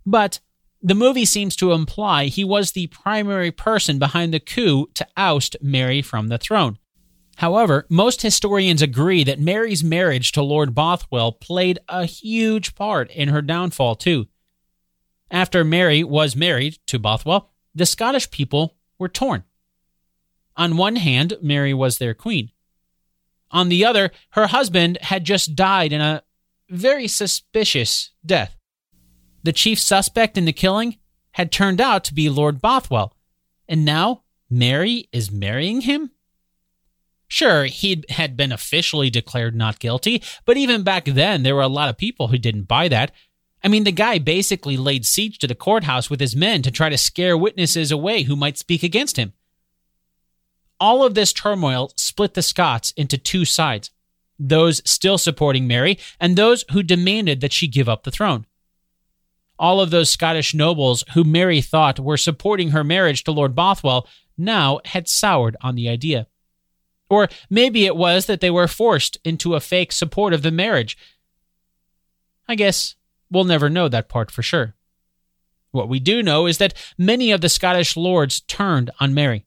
But the movie seems to imply he was the primary person behind the coup to oust Mary from the throne. However, most historians agree that Mary's marriage to Lord Bothwell played a huge part in her downfall, too. After Mary was married to Bothwell, the Scottish people were torn. On one hand, Mary was their queen. On the other, her husband had just died in a very suspicious death. The chief suspect in the killing had turned out to be Lord Bothwell, and now Mary is marrying him? Sure, he had been officially declared not guilty, but even back then, there were a lot of people who didn't buy that. I mean, the guy basically laid siege to the courthouse with his men to try to scare witnesses away who might speak against him. All of this turmoil split the Scots into two sides those still supporting Mary and those who demanded that she give up the throne all of those Scottish nobles who Mary thought were supporting her marriage to Lord Bothwell now had soured on the idea. Or maybe it was that they were forced into a fake support of the marriage. I guess we'll never know that part for sure. What we do know is that many of the Scottish lords turned on Mary.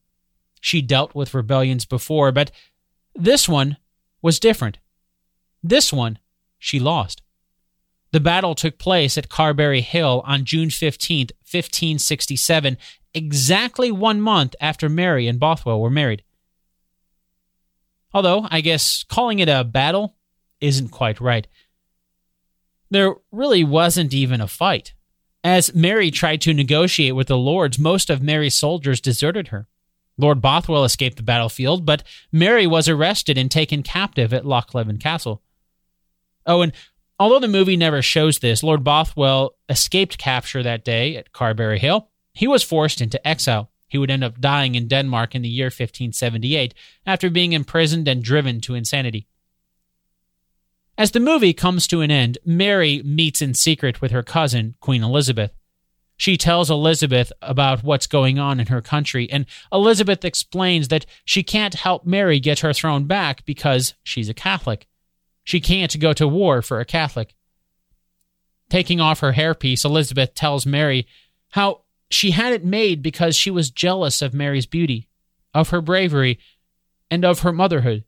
She dealt with rebellions before, but this one was different. This one she lost. The battle took place at Carberry Hill on June 15, 1567, exactly one month after Mary and Bothwell were married. Although, I guess calling it a battle isn't quite right. There really wasn't even a fight. As Mary tried to negotiate with the lords, most of Mary's soldiers deserted her. Lord Bothwell escaped the battlefield, but Mary was arrested and taken captive at Lochleven Castle. Oh, and although the movie never shows this, Lord Bothwell escaped capture that day at Carberry Hill. He was forced into exile. He would end up dying in Denmark in the year 1578 after being imprisoned and driven to insanity. As the movie comes to an end, Mary meets in secret with her cousin, Queen Elizabeth. She tells Elizabeth about what's going on in her country, and Elizabeth explains that she can't help Mary get her throne back because she's a Catholic. She can't go to war for a Catholic. Taking off her hairpiece, Elizabeth tells Mary how she had it made because she was jealous of Mary's beauty, of her bravery, and of her motherhood.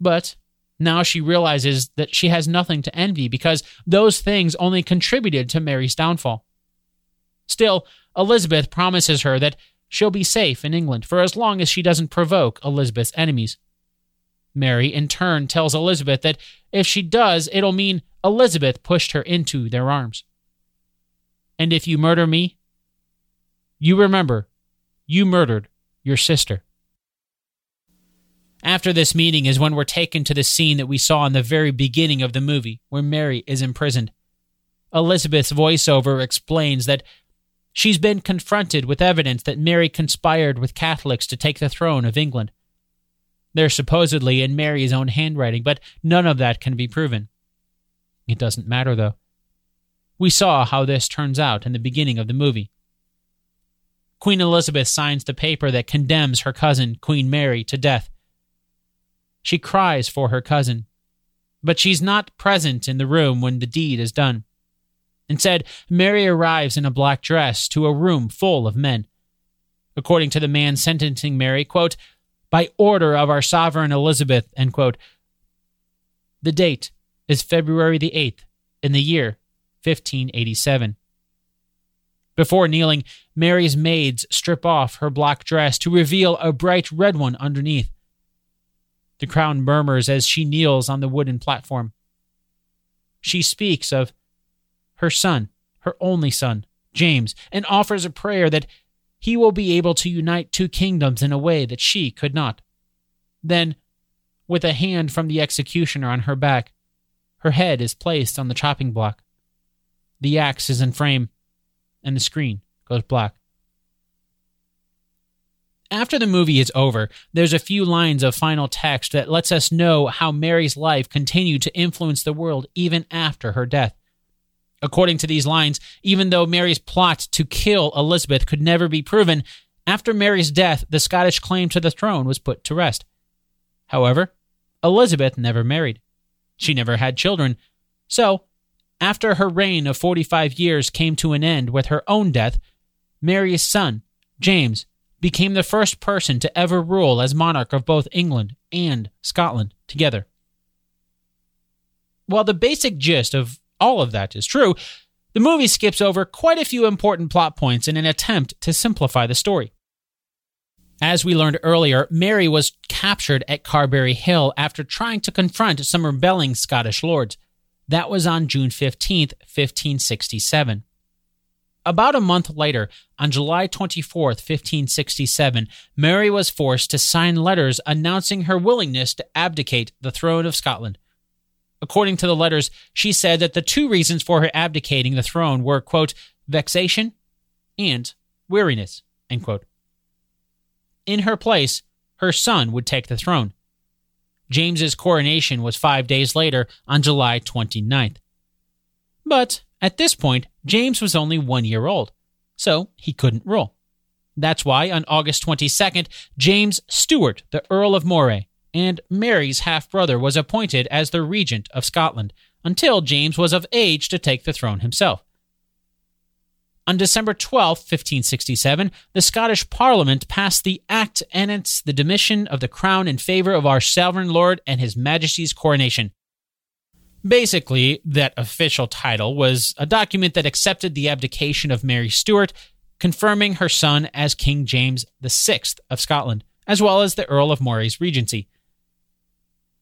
But now she realizes that she has nothing to envy because those things only contributed to Mary's downfall. Still, Elizabeth promises her that she'll be safe in England for as long as she doesn't provoke Elizabeth's enemies. Mary, in turn, tells Elizabeth that if she does, it'll mean Elizabeth pushed her into their arms. And if you murder me, you remember you murdered your sister. After this meeting is when we're taken to the scene that we saw in the very beginning of the movie, where Mary is imprisoned. Elizabeth's voiceover explains that she's been confronted with evidence that Mary conspired with Catholics to take the throne of England. They're supposedly in Mary's own handwriting, but none of that can be proven. It doesn't matter, though. We saw how this turns out in the beginning of the movie. Queen Elizabeth signs the paper that condemns her cousin, Queen Mary, to death. She cries for her cousin, but she's not present in the room when the deed is done. Instead, Mary arrives in a black dress to a room full of men. According to the man sentencing Mary, quote, by order of our sovereign Elizabeth, end quote, the date is February the 8th in the year 1587. Before kneeling, Mary's maids strip off her black dress to reveal a bright red one underneath. The crown murmurs as she kneels on the wooden platform. She speaks of her son, her only son, James, and offers a prayer that he will be able to unite two kingdoms in a way that she could not. Then, with a hand from the executioner on her back, her head is placed on the chopping block. The axe is in frame and the screen goes black. After the movie is over, there's a few lines of final text that lets us know how Mary's life continued to influence the world even after her death. According to these lines, even though Mary's plot to kill Elizabeth could never be proven, after Mary's death, the Scottish claim to the throne was put to rest. However, Elizabeth never married. She never had children. So, after her reign of 45 years came to an end with her own death, Mary's son, James, became the first person to ever rule as monarch of both England and Scotland together. While the basic gist of all of that is true, the movie skips over quite a few important plot points in an attempt to simplify the story. As we learned earlier, Mary was captured at Carberry Hill after trying to confront some rebelling Scottish lords. That was on June 15th, 1567. About a month later, on July 24, 1567, Mary was forced to sign letters announcing her willingness to abdicate the throne of Scotland. According to the letters, she said that the two reasons for her abdicating the throne were, quote, vexation and weariness, end quote. In her place, her son would take the throne. James's coronation was five days later on July 29th. But at this point, James was only one year old, so he couldn't rule. That's why on August 22nd, James Stuart, the Earl of Moray, and Mary's half brother, was appointed as the regent of Scotland until James was of age to take the throne himself. On December 12, 1567, the Scottish Parliament passed the Act Annexing the Demission of the Crown in favor of our sovereign lord and his Majesty's coronation. Basically, that official title was a document that accepted the abdication of Mary Stuart confirming her son as King James VI of Scotland, as well as the Earl of Moray's regency.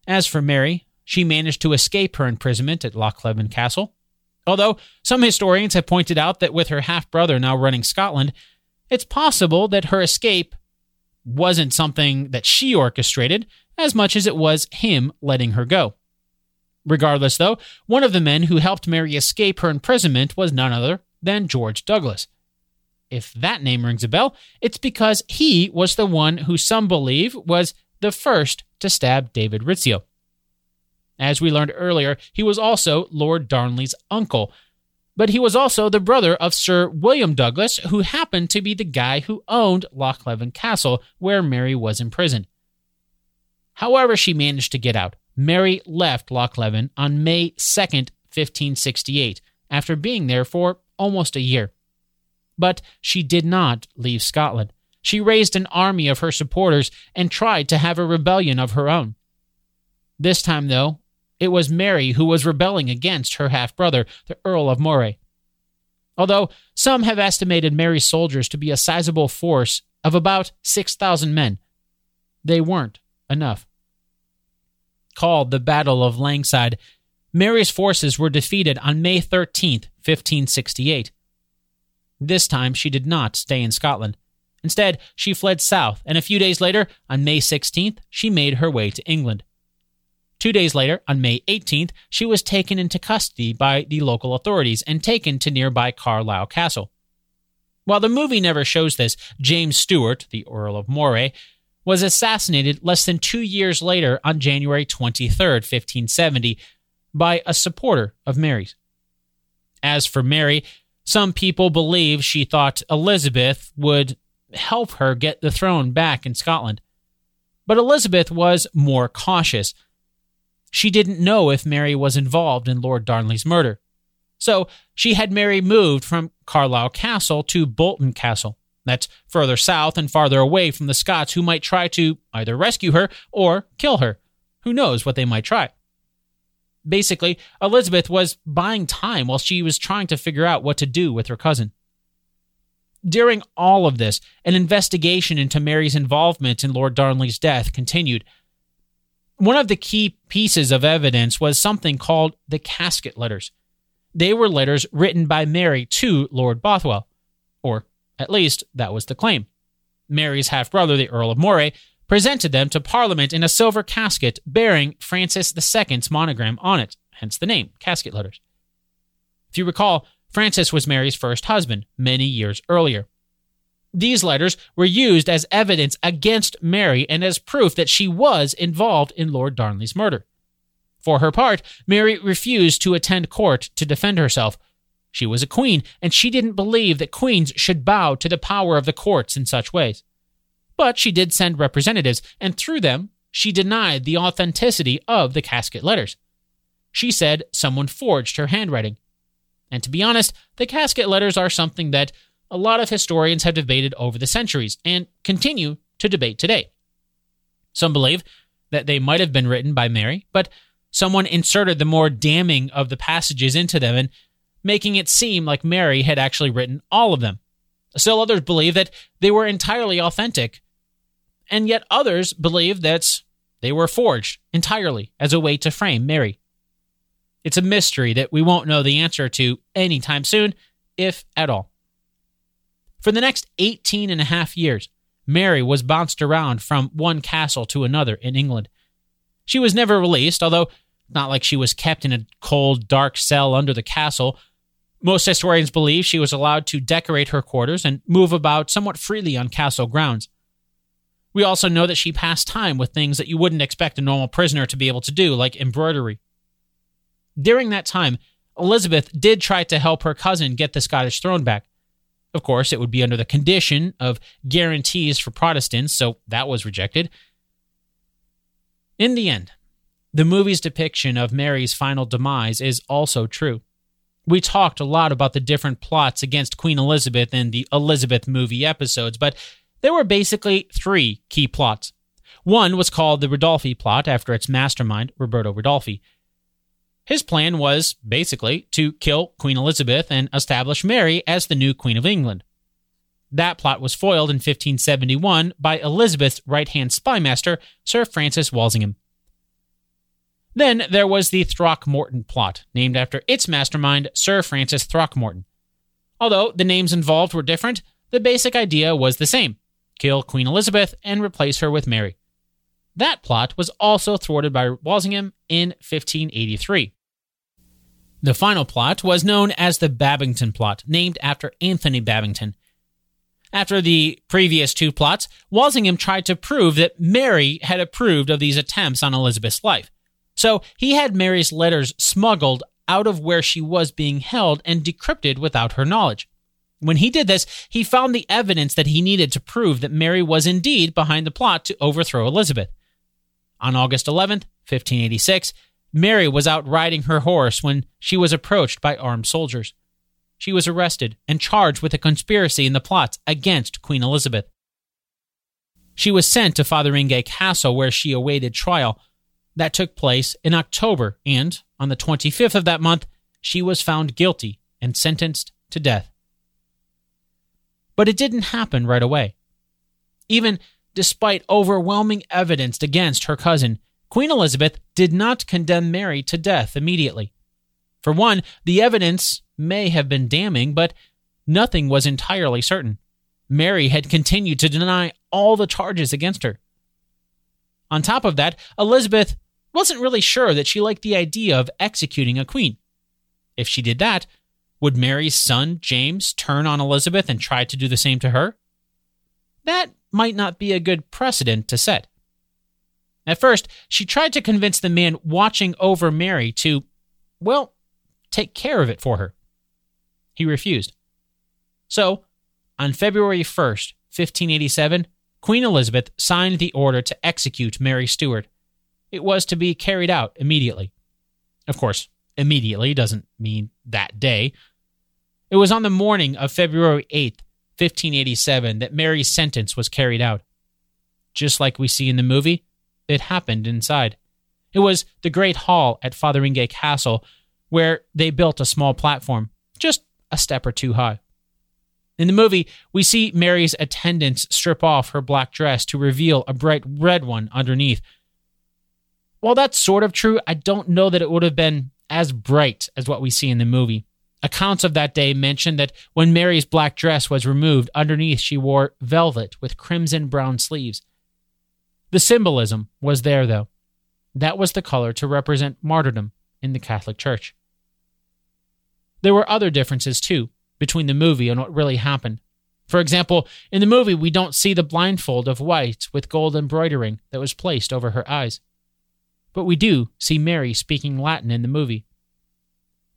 As for Mary, she managed to escape her imprisonment at Lochleven Castle. Although some historians have pointed out that with her half brother now running Scotland, it's possible that her escape wasn't something that she orchestrated as much as it was him letting her go. Regardless, though, one of the men who helped Mary escape her imprisonment was none other than George Douglas. If that name rings a bell, it's because he was the one who some believe was the first to stab David Rizzio. As we learned earlier, he was also Lord Darnley's uncle, but he was also the brother of Sir William Douglas, who happened to be the guy who owned Lochleven Castle, where Mary was imprisoned. However, she managed to get out. Mary left Lochleven on May 2nd, 1568, after being there for almost a year. But she did not leave Scotland. She raised an army of her supporters and tried to have a rebellion of her own. This time, though, it was Mary who was rebelling against her half brother, the Earl of Moray. Although some have estimated Mary's soldiers to be a sizable force of about 6,000 men, they weren't enough. Called the Battle of Langside, Mary's forces were defeated on May 13, 1568. This time she did not stay in Scotland. Instead, she fled south, and a few days later, on May 16th, she made her way to England. Two days later, on May 18th, she was taken into custody by the local authorities and taken to nearby Carlisle Castle. While the movie never shows this, James Stewart, the Earl of Moray, was assassinated less than two years later on January 23, 1570, by a supporter of Mary's. As for Mary, some people believe she thought Elizabeth would help her get the throne back in Scotland. But Elizabeth was more cautious. She didn't know if Mary was involved in Lord Darnley's murder. So she had Mary moved from Carlisle Castle to Bolton Castle. That's further south and farther away from the Scots who might try to either rescue her or kill her. Who knows what they might try? Basically, Elizabeth was buying time while she was trying to figure out what to do with her cousin. During all of this, an investigation into Mary's involvement in Lord Darnley's death continued. One of the key pieces of evidence was something called the casket letters. They were letters written by Mary to Lord Bothwell, or at least that was the claim. Mary's half brother, the Earl of Moray, presented them to Parliament in a silver casket bearing Francis II's monogram on it, hence the name, casket letters. If you recall, Francis was Mary's first husband many years earlier. These letters were used as evidence against Mary and as proof that she was involved in Lord Darnley's murder. For her part, Mary refused to attend court to defend herself. She was a queen, and she didn't believe that queens should bow to the power of the courts in such ways. But she did send representatives, and through them, she denied the authenticity of the casket letters. She said someone forged her handwriting. And to be honest, the casket letters are something that a lot of historians have debated over the centuries and continue to debate today. Some believe that they might have been written by Mary, but someone inserted the more damning of the passages into them and making it seem like Mary had actually written all of them. Still, others believe that they were entirely authentic and yet others believe that they were forged entirely as a way to frame Mary. It's a mystery that we won't know the answer to anytime soon, if at all. For the next 18 and a half years, Mary was bounced around from one castle to another in England. She was never released, although not like she was kept in a cold, dark cell under the castle. Most historians believe she was allowed to decorate her quarters and move about somewhat freely on castle grounds. We also know that she passed time with things that you wouldn't expect a normal prisoner to be able to do, like embroidery. During that time, Elizabeth did try to help her cousin get the Scottish throne back. Of course, it would be under the condition of guarantees for Protestants, so that was rejected. In the end, the movie's depiction of Mary's final demise is also true. We talked a lot about the different plots against Queen Elizabeth in the Elizabeth movie episodes, but there were basically three key plots. One was called the Ridolfi plot after its mastermind, Roberto Ridolfi. His plan was basically to kill Queen Elizabeth and establish Mary as the new Queen of England. That plot was foiled in 1571 by Elizabeth's right hand spymaster, Sir Francis Walsingham. Then there was the Throckmorton plot, named after its mastermind, Sir Francis Throckmorton. Although the names involved were different, the basic idea was the same kill Queen Elizabeth and replace her with Mary. That plot was also thwarted by Walsingham in 1583. The final plot was known as the Babington plot, named after Anthony Babington. After the previous two plots, Walsingham tried to prove that Mary had approved of these attempts on Elizabeth's life. So he had Mary's letters smuggled out of where she was being held and decrypted without her knowledge. When he did this, he found the evidence that he needed to prove that Mary was indeed behind the plot to overthrow Elizabeth. On August 11th, 1586, Mary was out riding her horse when she was approached by armed soldiers. She was arrested and charged with a conspiracy in the plots against Queen Elizabeth. She was sent to Fotheringay Castle where she awaited trial. That took place in October, and on the 25th of that month, she was found guilty and sentenced to death. But it didn't happen right away. Even despite overwhelming evidence against her cousin, Queen Elizabeth did not condemn Mary to death immediately. For one, the evidence may have been damning, but nothing was entirely certain. Mary had continued to deny all the charges against her. On top of that, Elizabeth wasn't really sure that she liked the idea of executing a queen. If she did that, would Mary's son, James, turn on Elizabeth and try to do the same to her? That might not be a good precedent to set. At first, she tried to convince the man watching over Mary to, well, take care of it for her. He refused. So, on February 1st, 1587, Queen Elizabeth signed the order to execute Mary Stuart. It was to be carried out immediately. Of course, immediately doesn't mean that day. It was on the morning of February 8th, 1587, that Mary's sentence was carried out. Just like we see in the movie, it happened inside. It was the great hall at Fotheringay Castle where they built a small platform, just a step or two high. In the movie, we see Mary's attendants strip off her black dress to reveal a bright red one underneath. While that's sort of true, I don't know that it would have been as bright as what we see in the movie. Accounts of that day mention that when Mary's black dress was removed, underneath she wore velvet with crimson brown sleeves. The symbolism was there, though. That was the color to represent martyrdom in the Catholic Church. There were other differences, too, between the movie and what really happened. For example, in the movie, we don't see the blindfold of white with gold embroidering that was placed over her eyes. But we do see Mary speaking Latin in the movie.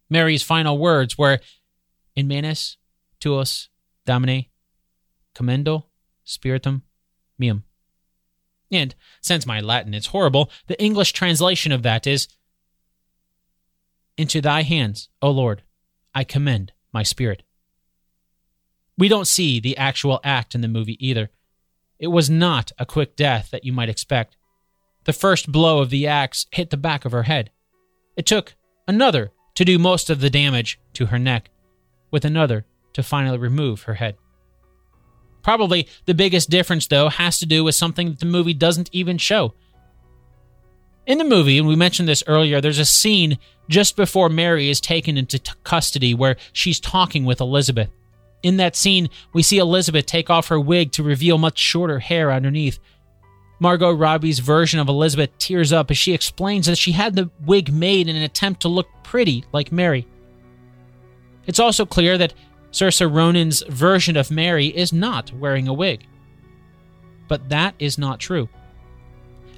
Mary's final words were, In manus tuos, Domine, commendo spiritum meum. And since my Latin is horrible, the English translation of that is Into thy hands, O Lord, I commend my spirit. We don't see the actual act in the movie either. It was not a quick death that you might expect. The first blow of the axe hit the back of her head. It took another to do most of the damage to her neck, with another to finally remove her head. Probably the biggest difference, though, has to do with something that the movie doesn't even show. In the movie, and we mentioned this earlier, there's a scene just before Mary is taken into t- custody where she's talking with Elizabeth. In that scene, we see Elizabeth take off her wig to reveal much shorter hair underneath. Margot Robbie's version of Elizabeth tears up as she explains that she had the wig made in an attempt to look pretty like Mary. It's also clear that Saoirse Ronan's version of Mary is not wearing a wig. But that is not true.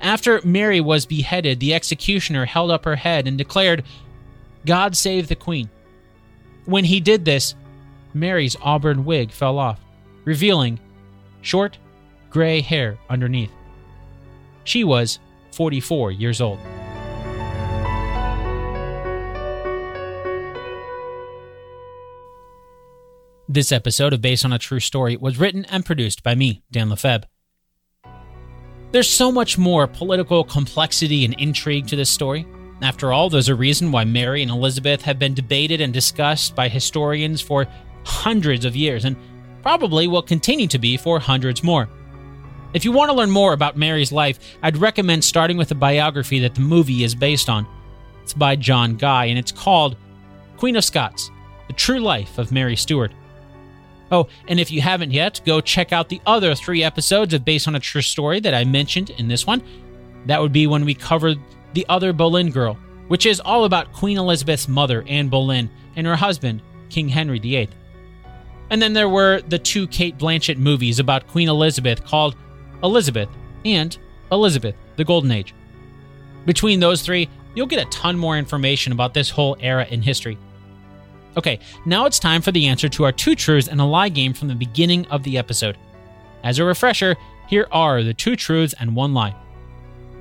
After Mary was beheaded, the executioner held up her head and declared, God save the Queen. When he did this, Mary's auburn wig fell off, revealing short, gray hair underneath. She was 44 years old. This episode of Based on a True Story was written and produced by me, Dan Lefebvre. There's so much more political complexity and intrigue to this story. After all, there's a reason why Mary and Elizabeth have been debated and discussed by historians for hundreds of years, and probably will continue to be for hundreds more. If you want to learn more about Mary's life, I'd recommend starting with the biography that the movie is based on. It's by John Guy, and it's called Queen of Scots The True Life of Mary Stuart. Oh, and if you haven't yet, go check out the other three episodes of Based on a True Story that I mentioned in this one. That would be when we covered The Other Boleyn Girl, which is all about Queen Elizabeth's mother, Anne Boleyn, and her husband, King Henry VIII. And then there were the two Cate Blanchett movies about Queen Elizabeth called Elizabeth and Elizabeth, the Golden Age. Between those three, you'll get a ton more information about this whole era in history. Okay, now it's time for the answer to our two truths and a lie game from the beginning of the episode. As a refresher, here are the two truths and one lie.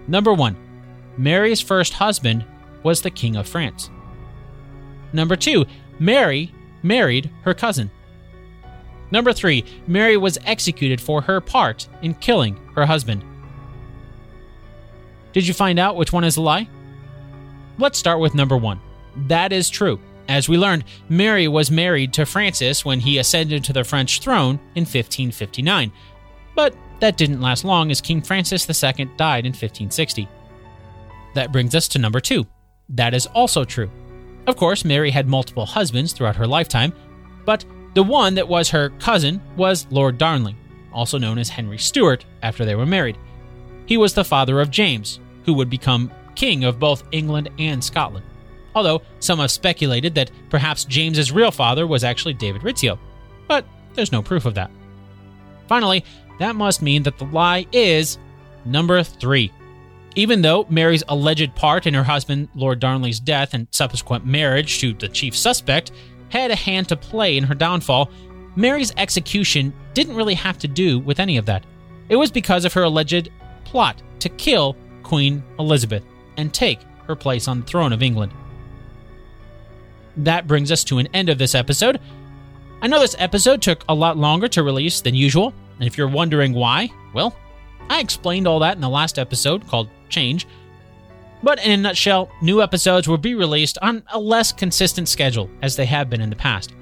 Number one, Mary's first husband was the King of France. Number two, Mary married her cousin. Number three, Mary was executed for her part in killing her husband. Did you find out which one is a lie? Let's start with number one. That is true. As we learned, Mary was married to Francis when he ascended to the French throne in 1559. But that didn't last long as King Francis II died in 1560. That brings us to number two. That is also true. Of course, Mary had multiple husbands throughout her lifetime, but the one that was her cousin was Lord Darnley, also known as Henry Stuart, after they were married. He was the father of James, who would become king of both England and Scotland. Although some have speculated that perhaps James's real father was actually David Rizzio, but there's no proof of that. Finally, that must mean that the lie is number three. Even though Mary's alleged part in her husband Lord Darnley's death and subsequent marriage to the chief suspect had a hand to play in her downfall, Mary's execution didn't really have to do with any of that. It was because of her alleged plot to kill Queen Elizabeth and take her place on the throne of England. That brings us to an end of this episode. I know this episode took a lot longer to release than usual, and if you're wondering why, well, I explained all that in the last episode called Change. But in a nutshell, new episodes will be released on a less consistent schedule as they have been in the past.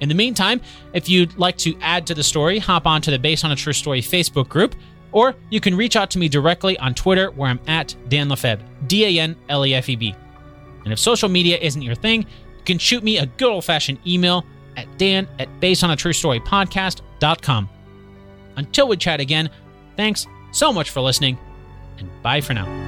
In the meantime, if you'd like to add to the story, hop onto the Based on a True Story Facebook group, or you can reach out to me directly on Twitter where I'm at Dan Lefebvre, D A N L E F E B. And if social media isn't your thing, you can shoot me a good old fashioned email at dan at basedonatruestorypodcast.com. Until we chat again, thanks so much for listening, and bye for now.